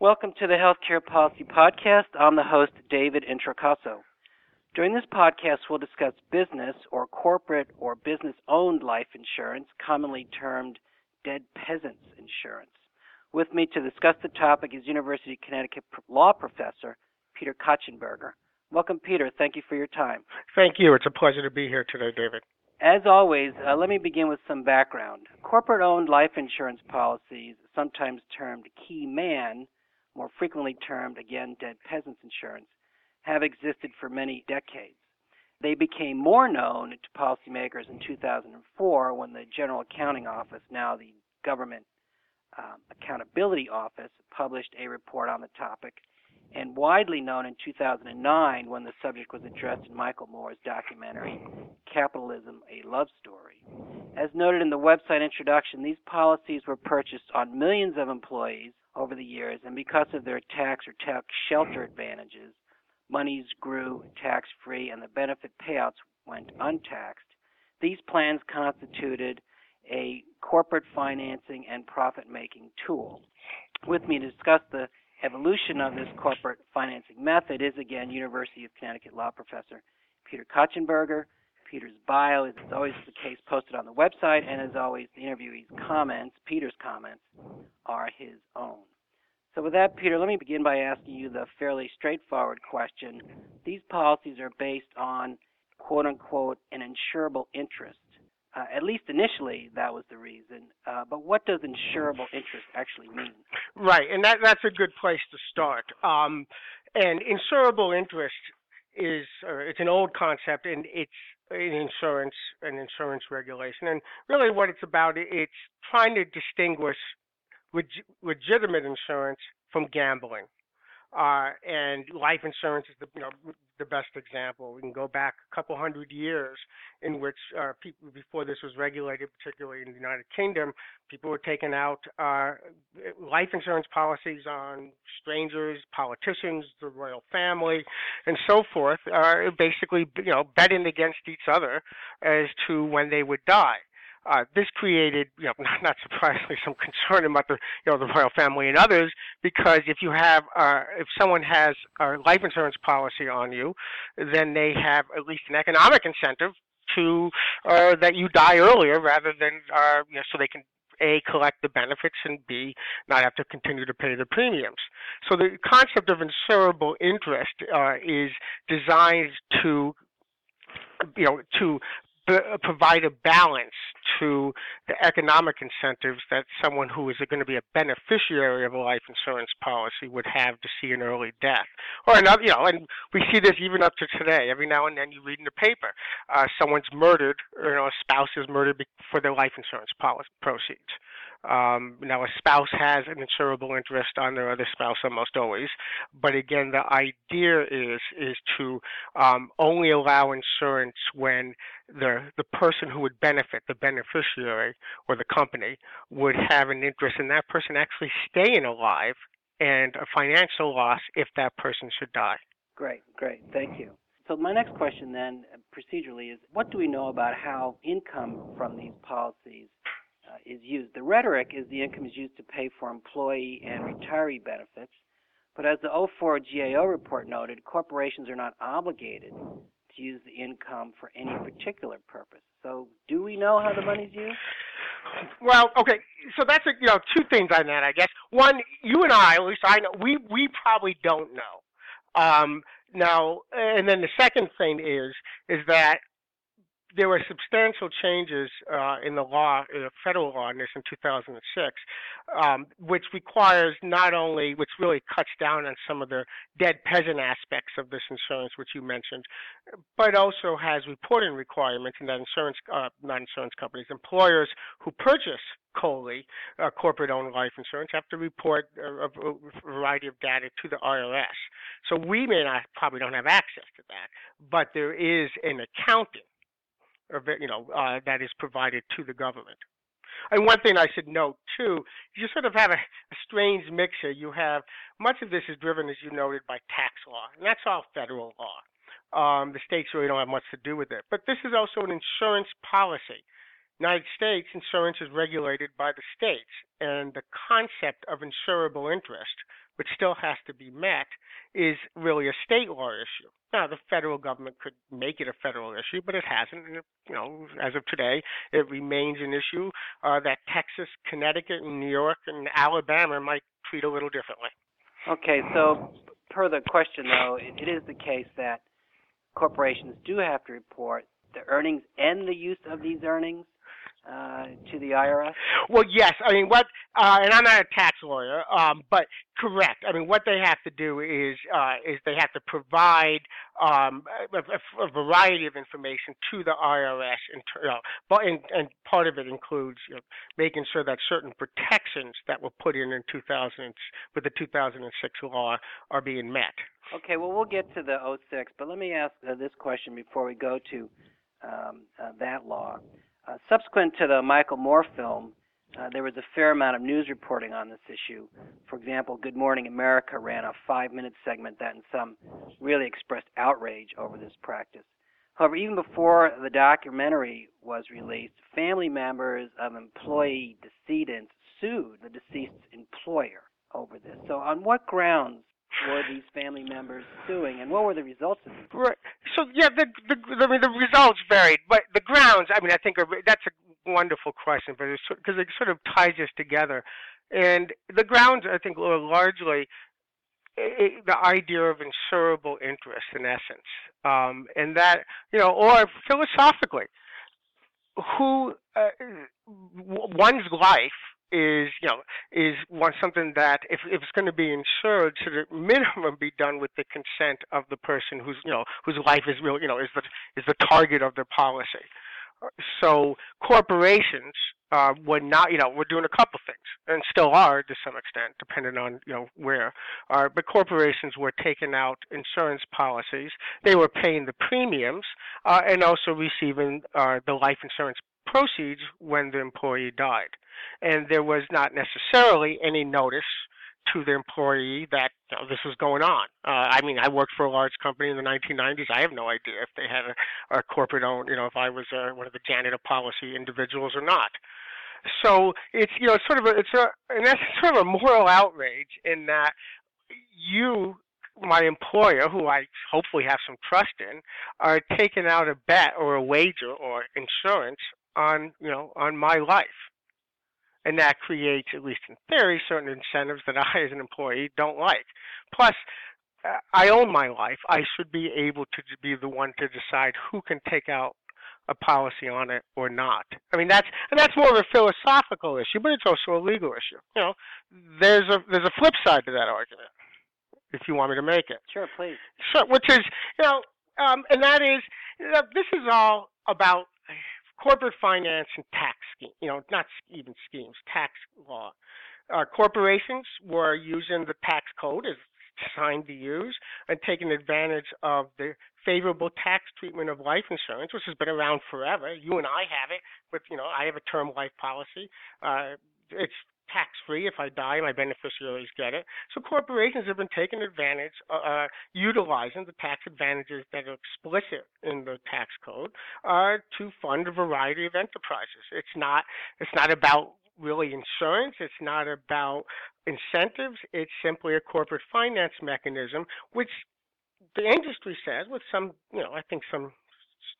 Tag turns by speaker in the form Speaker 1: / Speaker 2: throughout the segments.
Speaker 1: Welcome to the Healthcare Policy Podcast. I'm the host, David Introcaso. During this podcast, we'll discuss business or corporate or business owned life insurance, commonly termed dead peasants insurance. With me to discuss the topic is University of Connecticut law professor Peter Kochenburger. Welcome, Peter. Thank you for your time.
Speaker 2: Thank you. It's a pleasure to be here today, David.
Speaker 1: As always, uh, let me begin with some background. Corporate owned life insurance policies, sometimes termed key man, more frequently termed, again, dead peasants insurance, have existed for many decades. They became more known to policymakers in 2004 when the General Accounting Office, now the Government um, Accountability Office, published a report on the topic, and widely known in 2009 when the subject was addressed in Michael Moore's documentary, Capitalism A Love Story. As noted in the website introduction, these policies were purchased on millions of employees over the years, and because of their tax or tax shelter advantages, monies grew tax free and the benefit payouts went untaxed. These plans constituted a corporate financing and profit making tool. With me to discuss the evolution of this corporate financing method is again University of Connecticut law professor Peter Kochenburger. Peter's bio is always the case posted on the website, and as always, the interviewee's comments, Peter's comments, are his own. So, with that, Peter, let me begin by asking you the fairly straightforward question. These policies are based on quote unquote an insurable interest. Uh, at least initially, that was the reason. Uh, but what does insurable interest actually mean?
Speaker 2: Right, and that that's a good place to start. Um, and insurable interest is it's an old concept, and it's in insurance and insurance regulation. And really, what it's about, it's trying to distinguish leg- legitimate insurance from gambling. Uh, and life insurance is the you know the best example. We can go back a couple hundred years in which uh, people before this was regulated, particularly in the United Kingdom, people were taking out uh, life insurance policies on strangers, politicians, the royal family, and so forth. Uh, basically, you know, betting against each other as to when they would die. Uh, this created, you know, not, not surprisingly, some concern about the, you know, the royal family and others, because if you have, uh, if someone has a life insurance policy on you, then they have at least an economic incentive to uh, that you die earlier rather than, uh, you know, so they can a, collect the benefits, and B, not have to continue to pay the premiums. So the concept of insurable interest uh, is designed to, you know, to provide a balance to the economic incentives that someone who is going to be a beneficiary of a life insurance policy would have to see an early death. Or another you know and we see this even up to today. Every now and then you read in the paper uh, someone's murdered or you know a spouse is murdered for their life insurance policy proceeds um, now, a spouse has an insurable interest on their other spouse almost always, but again, the idea is is to um, only allow insurance when the the person who would benefit, the beneficiary or the company, would have an interest in that person actually staying alive and a financial loss if that person should die.
Speaker 1: Great, great, thank you. So my next question then, procedurally, is what do we know about how income from these policies is used. The rhetoric is the income is used to pay for employee and retiree benefits, but as the 04 GAO report noted, corporations are not obligated to use the income for any particular purpose. So, do we know how the money's used?
Speaker 2: Well, okay, so that's a, you know two things on that, I guess. One, you and I, at least I know, we we probably don't know. Um, now, and then the second thing is is that there were substantial changes uh, in the law, uh, federal law in this in 2006, um, which requires not only, which really cuts down on some of the dead peasant aspects of this insurance, which you mentioned, but also has reporting requirements in that insurance, uh, not insurance companies, employers who purchase COLI, uh, corporate-owned life insurance, have to report a, a, variety of data to the IRS. So we may not, probably don't have access to that, but there is an accounting you know, uh, that is provided to the government. And one thing I should note too, you sort of have a, a strange mixture. You have much of this is driven, as you noted, by tax law, and that's all federal law. Um, the states really don't have much to do with it. But this is also an insurance policy. United States insurance is regulated by the states, and the concept of insurable interest, which still has to be met, is really a state law issue. Now, the federal government could make it a federal issue, but it hasn't. And, you know, as of today, it remains an issue uh, that Texas, Connecticut, and New York and Alabama might treat a little differently.
Speaker 1: Okay, so per the question, though, it, it is the case that corporations do have to report the earnings and the use of these earnings uh, to the IRS?
Speaker 2: Well, yes. I mean, what, uh, and I'm not a tax lawyer, um, but correct. I mean, what they have to do is uh, is they have to provide um, a, a, variety of information to the IRS, and, you know, and part of it includes you know, making sure that certain protections that were put in in 2000 with the 2006 law are being met.
Speaker 1: Okay. Well, we'll get to the 06, but let me ask uh, this question before we go to um, uh, that law. Uh, subsequent to the Michael Moore film, uh, there was a fair amount of news reporting on this issue. For example, Good Morning America ran a five minute segment that, in some, really expressed outrage over this practice. However, even before the documentary was released, family members of employee decedents sued the deceased's employer over this. So, on what grounds were these family members suing, and what were the results of it?
Speaker 2: Right. So yeah, the the I mean the results varied, but the grounds. I mean, I think are, that's a wonderful question, but because it sort of ties us together, and the grounds I think are largely it, the idea of insurable interest in essence, um, and that you know, or philosophically, who uh, one's life is you know is one something that if, if it's going to be insured should at minimum be done with the consent of the person whose you know whose life is real you know is the is the target of their policy? So corporations uh, were not you know were doing a couple things and still are to some extent depending on you know where uh, but corporations were taking out insurance policies. They were paying the premiums uh, and also receiving uh, the life insurance proceeds when the employee died and there was not necessarily any notice to the employee that you know, this was going on. Uh, I mean, I worked for a large company in the 1990s. I have no idea if they had a, a corporate owned, you know, if I was uh, one of the janitor policy individuals or not. So it's you know it's sort of a it's a in essence sort of a moral outrage in that you my employer, who I hopefully have some trust in, are taking out a bet or a wager or insurance on you know on my life and that creates, at least in theory, certain incentives that I, as an employee, don't like. Plus, I own my life. I should be able to be the one to decide who can take out a policy on it or not. I mean, that's and that's more of a philosophical issue, but it's also a legal issue. You know, there's a there's a flip side to that argument. If you want me to make it,
Speaker 1: sure, please.
Speaker 2: So, which is, you know, um, and that is, you know, this is all about corporate finance and tax scheme, you know, not even schemes, tax law. Uh, corporations were using the tax code as designed to use and taking advantage of the favorable tax treatment of life insurance, which has been around forever. You and I have it with, you know, I have a term life policy. Uh, it's tax free. If I die, my beneficiaries get it. So corporations have been taking advantage, uh, uh, utilizing the tax advantages that are explicit in the tax code uh, to fund a variety of enterprises. It's not. It's not about really insurance. It's not about incentives. It's simply a corporate finance mechanism, which the industry says, with some, you know, I think some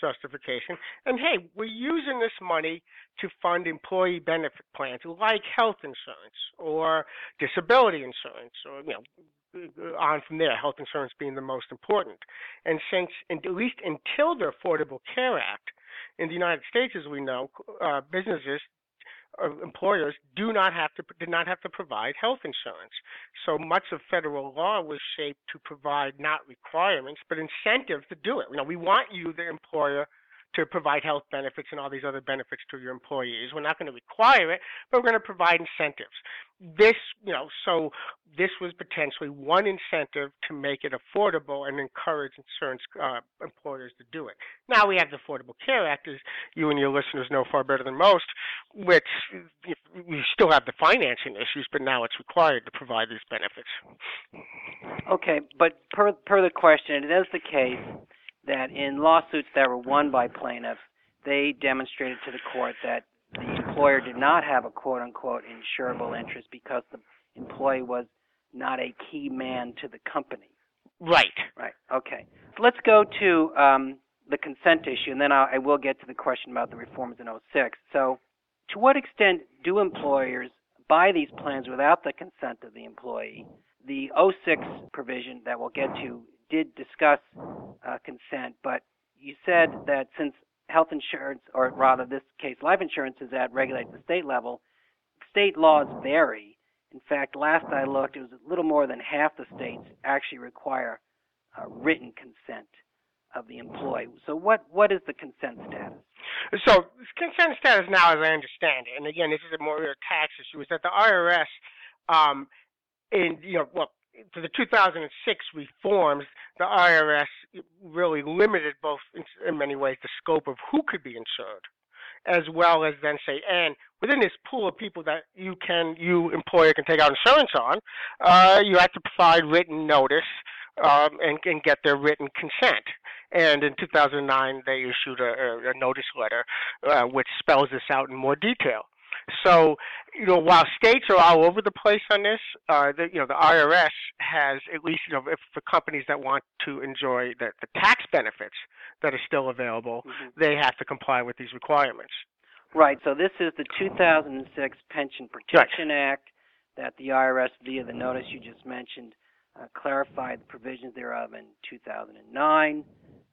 Speaker 2: justification. And hey, we're using this money to fund employee benefit plans like health insurance or disability insurance or, you know, on from there, health insurance being the most important. And since, at least until the Affordable Care Act, in the United States, as we know, uh, businesses employers do not have to did not have to provide health insurance. So much of federal law was shaped to provide not requirements but incentives to do it. You know, we want you, the employer, to provide health benefits and all these other benefits to your employees. We're not going to require it, but we're going to provide incentives. This, you know, so this was potentially one incentive to make it affordable and encourage insurance uh, employers to do it. Now we have the Affordable Care Act, as you and your listeners know far better than most, which we still have the financing issues, but now it's required to provide these benefits.
Speaker 1: Okay, but per per the question, it is the case that in lawsuits that were won by plaintiffs, they demonstrated to the court that the employer did not have a quote unquote insurable interest because the employee was not a key man to the company.
Speaker 2: Right.
Speaker 1: Right. Okay. So let's go to um, the consent issue, and then I'll, I will get to the question about the reforms in 06. So, to what extent do employers buy these plans without the consent of the employee? The 06 provision that we'll get to did discuss uh, consent, but you said that since health insurance, or rather this case, life insurance is at regulated the state level, state laws vary. In fact, last I looked, it was a little more than half the states actually require uh, written consent of the employee. So, what what is the consent status?
Speaker 2: So, consent status now, as I understand it, and again, this is a more a tax issue, is that the IRS, um, in you know, well, to the 2006 reforms, the IRS really limited both, in, in many ways, the scope of who could be insured, as well as then say, and within this pool of people that you can, you employer can take out insurance on, uh, you have to provide written notice um, and, and get their written consent. And in 2009, they issued a, a notice letter uh, which spells this out in more detail. So, you know, while states are all over the place on this, uh, the, you know, the IRS has at least, you know, if for companies that want to enjoy the, the tax benefits that are still available, mm-hmm. they have to comply with these requirements.
Speaker 1: Right. So this is the 2006 Pension Protection right. Act that the IRS, via the notice you just mentioned, uh, clarified the provisions thereof in 2009.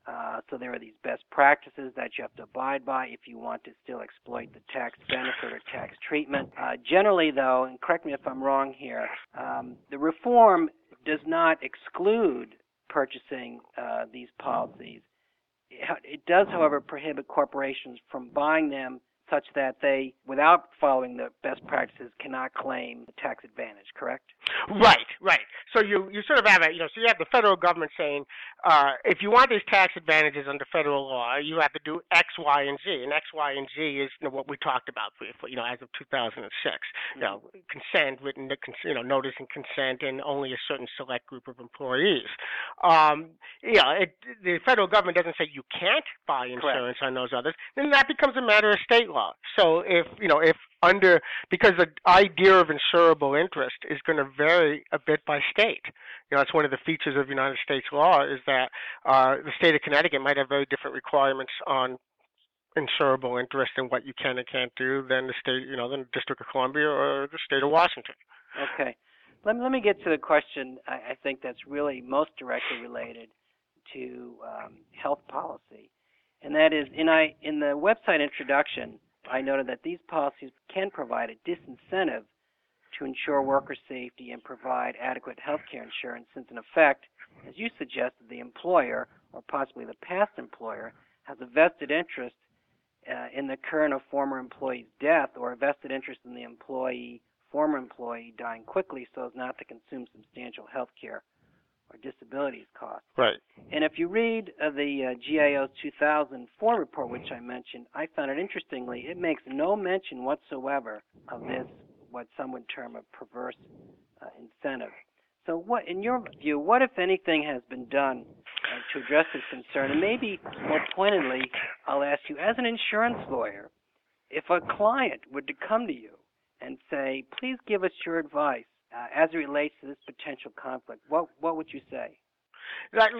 Speaker 1: Uh, so there are these best practices that you have to abide by if you want to still exploit the tax benefit or tax treatment. Uh, generally, though, and correct me if I'm wrong here, um, the reform does not exclude purchasing uh, these policies. It does, however, prohibit corporations from buying them such that they, without following the best practices, cannot claim the tax advantage. Correct?
Speaker 2: Right, right. So you you sort of have a you know so you have the federal government saying uh, if you want these tax advantages under federal law, you have to do X, Y, and Z, and X, Y, and Z is you know, what we talked about briefly. You know, as of 2006, mm-hmm. you know, consent, written you know, notice and consent, and only a certain select group of employees. Um, you know, it, the federal government doesn't say you can't buy insurance
Speaker 1: Correct.
Speaker 2: on those others. Then that becomes a matter of state So if you know if under because the idea of insurable interest is going to vary a bit by state. You know, that's one of the features of United States law is that uh, the state of Connecticut might have very different requirements on insurable interest and what you can and can't do than the state, you know, than the District of Columbia or the state of Washington.
Speaker 1: Okay. Let me, let me get to the question I, I think that's really most directly related to um, health policy, and that is in I in the website introduction I noted that these policies can provide a disincentive to ensure worker safety and provide adequate health care insurance, since, in effect, as you suggested, the employer, or possibly the past employer, has a vested interest uh, in the current or former employee's death or a vested interest in the employee, former employee dying quickly so as not to consume substantial health care or disabilities costs.
Speaker 2: Right.
Speaker 1: And if you read uh, the uh, GAO's 2004 report, which I mentioned, I found it interestingly, it makes no mention whatsoever of this, what some would term a perverse uh, incentive. So, what, in your view, what, if anything, has been done uh, to address this concern? And maybe more pointedly, I'll ask you, as an insurance lawyer, if a client were to come to you and say, please give us your advice uh, as it relates to this potential conflict, what what would you say?
Speaker 2: That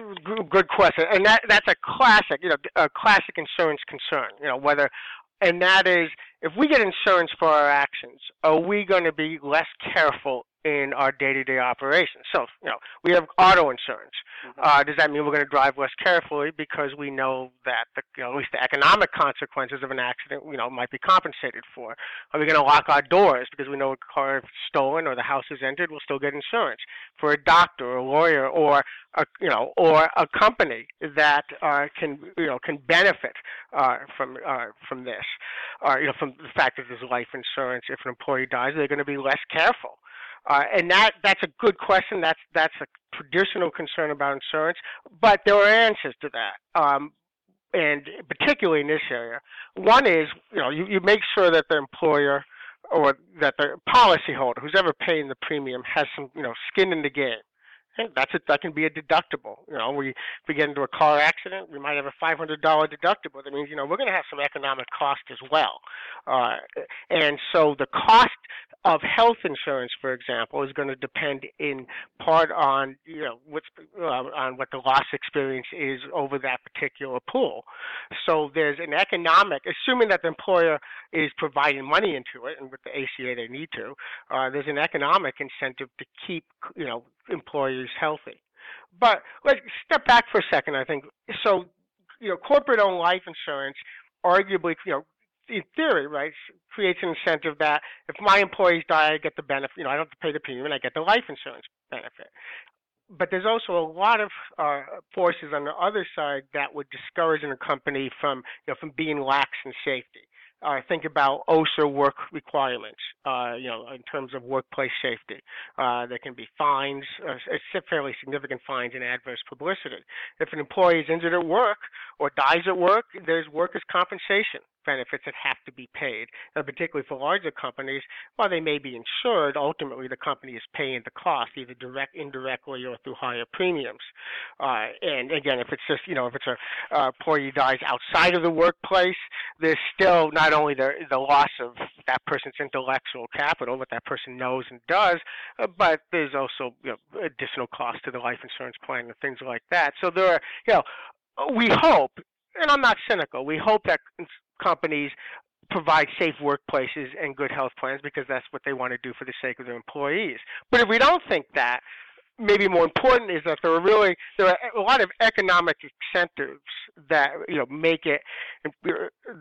Speaker 2: good question, and that that's a classic, you know, a classic insurance concern. You know, whether, and that is, if we get insurance for our actions, are we going to be less careful in our day-to-day operations. So, you know, we have auto insurance. Mm-hmm. Uh, does that mean we're going to drive less carefully because we know that the, you know, at least the economic consequences of an accident, you know, might be compensated for? Are we going to lock our doors because we know a car is stolen or the house is entered, we'll still get insurance? For a doctor or a lawyer or a, you know, or a company that uh, can, you know, can benefit uh, from uh, from this, or you know, from the fact that there's life insurance. If an employee dies, they're going to be less careful. Uh, and that that's a good question. That's that's a traditional concern about insurance, but there are answers to that. Um, and particularly in this area, one is you know you, you make sure that the employer or that the policyholder, who's ever paying the premium, has some you know skin in the game that's it. That can be a deductible. You know, we if we get into a car accident, we might have a five hundred dollar deductible. That means you know we're going to have some economic cost as well, uh, and so the cost of health insurance, for example, is going to depend in part on you know what's uh, on what the loss experience is over that particular pool. So there's an economic, assuming that the employer is providing money into it, and with the ACA they need to, uh, there's an economic incentive to keep you know employees healthy. But let's step back for a second. I think so. You know, corporate-owned life insurance arguably, you know, in theory, right, creates an incentive that if my employees die, I get the benefit. You know, I don't have to pay the premium, I get the life insurance benefit. But there's also a lot of uh, forces on the other side that would discourage a company from, you know, from being lax in safety uh, think about OSHA work requirements, uh, you know, in terms of workplace safety. Uh, there can be fines, uh, fairly significant fines and adverse publicity. If an employee is injured at work or dies at work, there's workers' compensation benefits that have to be paid. And particularly for larger companies, while they may be insured, ultimately the company is paying the cost, either direct, indirectly, or through higher premiums. Uh, and again, if it's just, you know, if it's a uh, employee dies outside of the workplace, there's still not only the, the loss of that person's intellectual capital, what that person knows and does, uh, but there's also you know, additional cost to the life insurance plan and things like that. So there are, you know, we hope, and I'm not cynical, we hope that companies provide safe workplaces and good health plans because that's what they want to do for the sake of their employees. But if we don't think that, maybe more important is that there are really there are a lot of economic incentives that you know make it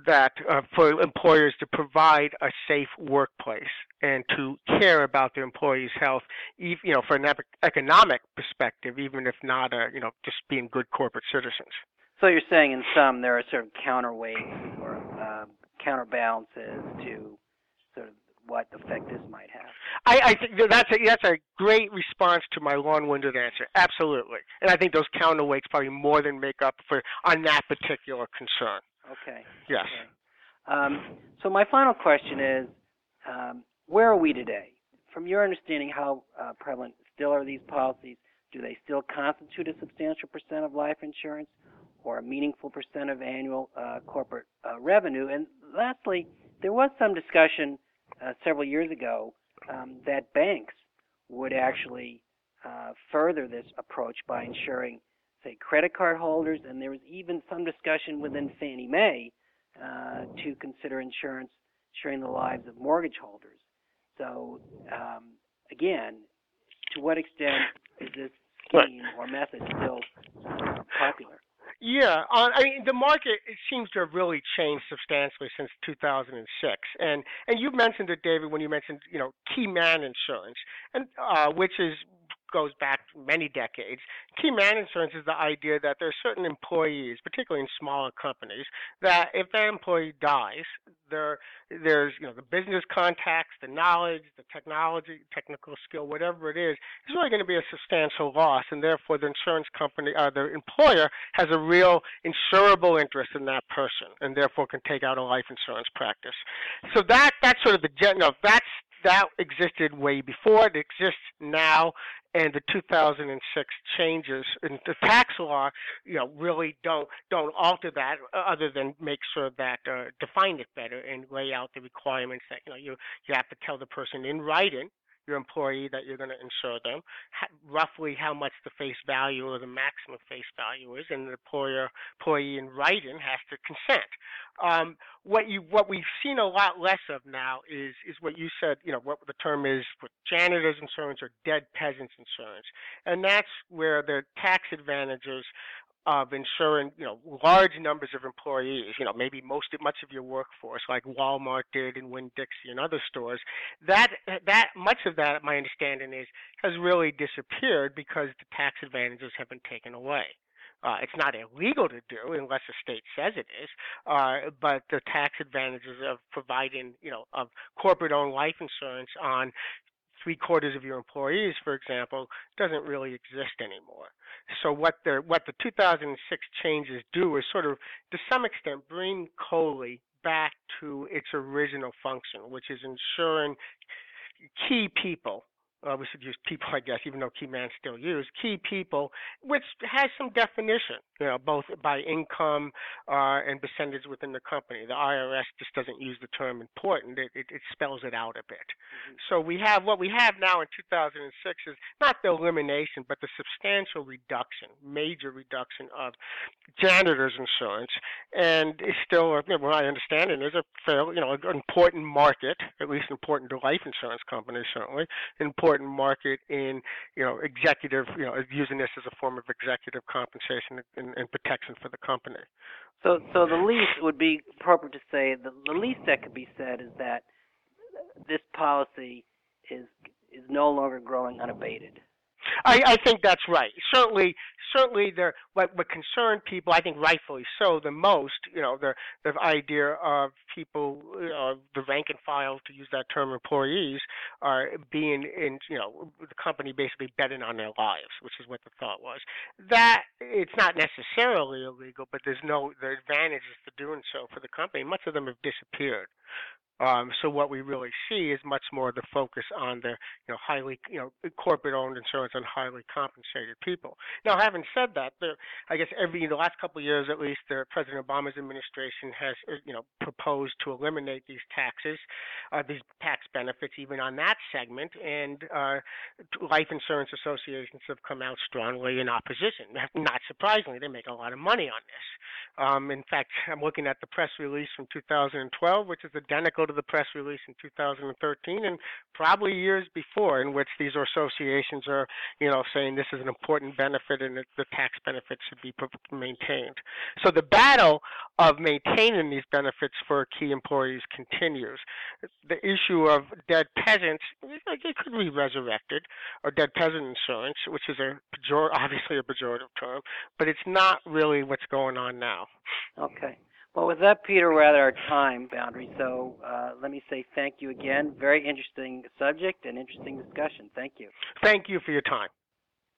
Speaker 2: that uh, for employers to provide a safe workplace and to care about their employees' health, you know, for an economic perspective, even if not a, you know just being good corporate citizens.
Speaker 1: So you're saying in some there are sort of counterweights or uh, counterbalances to sort of what effect this might have.
Speaker 2: I, I think that's a, that's a great response to my long-winded answer. Absolutely, and I think those counterweights probably more than make up for on that particular concern.
Speaker 1: Okay.
Speaker 2: Yes.
Speaker 1: Okay. Um, so my final question is, um, where are we today? From your understanding, how uh, prevalent still are these policies? Do they still constitute a substantial percent of life insurance? Or a meaningful percent of annual uh, corporate uh, revenue. And lastly, there was some discussion uh, several years ago um, that banks would actually uh, further this approach by insuring, say, credit card holders, and there was even some discussion within Fannie Mae uh, to consider insurance insuring the lives of mortgage holders. So, um, again, to what extent is this scheme or method still popular?
Speaker 2: Yeah, I mean the market it seems to have really changed substantially since 2006, and and you mentioned it, David, when you mentioned you know key man insurance, and uh, which is goes back many decades. Key man insurance is the idea that there are certain employees, particularly in smaller companies, that if that employee dies, there there's you know the business contacts, the knowledge, the technology, technical skill, whatever it is, is really going to be a substantial loss, and therefore the insurance company, uh, the employer, has a real insurable interest in that person, and therefore can take out a life insurance practice. So that that's sort of the know, that's that existed way before. It exists now, and the 2006 changes in the tax law, you know, really don't don't alter that, uh, other than make sure that uh, define it better and lay out the requirements that you know you you have to tell the person in writing your employee that you're going to insure them, roughly how much the face value or the maximum face value is, and the employer employee in writing has to consent. Um, what you what we've seen a lot less of now is is what you said. You know what the term is for janitors insurance or dead peasants insurance, and that's where the tax advantages of insuring, you know, large numbers of employees, you know, maybe most of much of your workforce, like Walmart did and Winn-Dixie and other stores, that that much of that, my understanding is, has really disappeared because the tax advantages have been taken away. Uh, it's not illegal to do unless the state says it is, uh, but the tax advantages of providing, you know, of corporate-owned life insurance on three quarters of your employees, for example, doesn't really exist anymore. So what the what the 2006 changes do is sort of, to some extent, bring COLI back to its original function, which is insuring key people uh, we should use people, I guess, even though key man still used, key people, which has some definition, you know, both by income uh, and percentage within the company. The IRS just doesn't use the term important; it, it, it spells it out a bit. Mm-hmm. So we have what we have now in 2006 is not the elimination, but the substantial reduction, major reduction of janitors insurance, and it's still, you know, what I understand, it is a fairly, you know, important market, at least important to life insurance companies, certainly important important market in you know executive you know using this as a form of executive compensation and, and protection for the company.
Speaker 1: So so the least would be appropriate to say the, the least that could be said is that this policy is is no longer growing unabated.
Speaker 2: I, I think that's right. Certainly, certainly, there what what concerned people, I think rightfully so, the most, you know, the the idea of people, you the rank and file, to use that term, employees, are being in, you know, the company basically betting on their lives, which is what the thought was. That it's not necessarily illegal, but there's no the advantages to doing so for the company. Much of them have disappeared. Um, so what we really see is much more the focus on the you know highly you know corporate-owned insurance on highly compensated people. Now, having said that, the, I guess every the last couple of years at least, the President Obama's administration has uh, you know proposed to eliminate these taxes, uh, these tax benefits, even on that segment, and uh, life insurance associations have come out strongly in opposition. Not surprisingly, they make a lot of money on this. Um, in fact, I'm looking at the press release from 2012, which is identical to the press release in 2013 and probably years before, in which these associations are, you know, saying this is an important benefit and the tax benefits should be maintained. So the battle of maintaining these benefits for key employees continues. The issue of dead peasants, it could be resurrected, or dead peasant insurance, which is a pejor- obviously a pejorative term, but it's not really what's going on now.
Speaker 1: Okay. Well, with that, Peter, we're at our time boundary. So uh, let me say thank you again. Very interesting subject and interesting discussion. Thank you.
Speaker 2: Thank you for your time.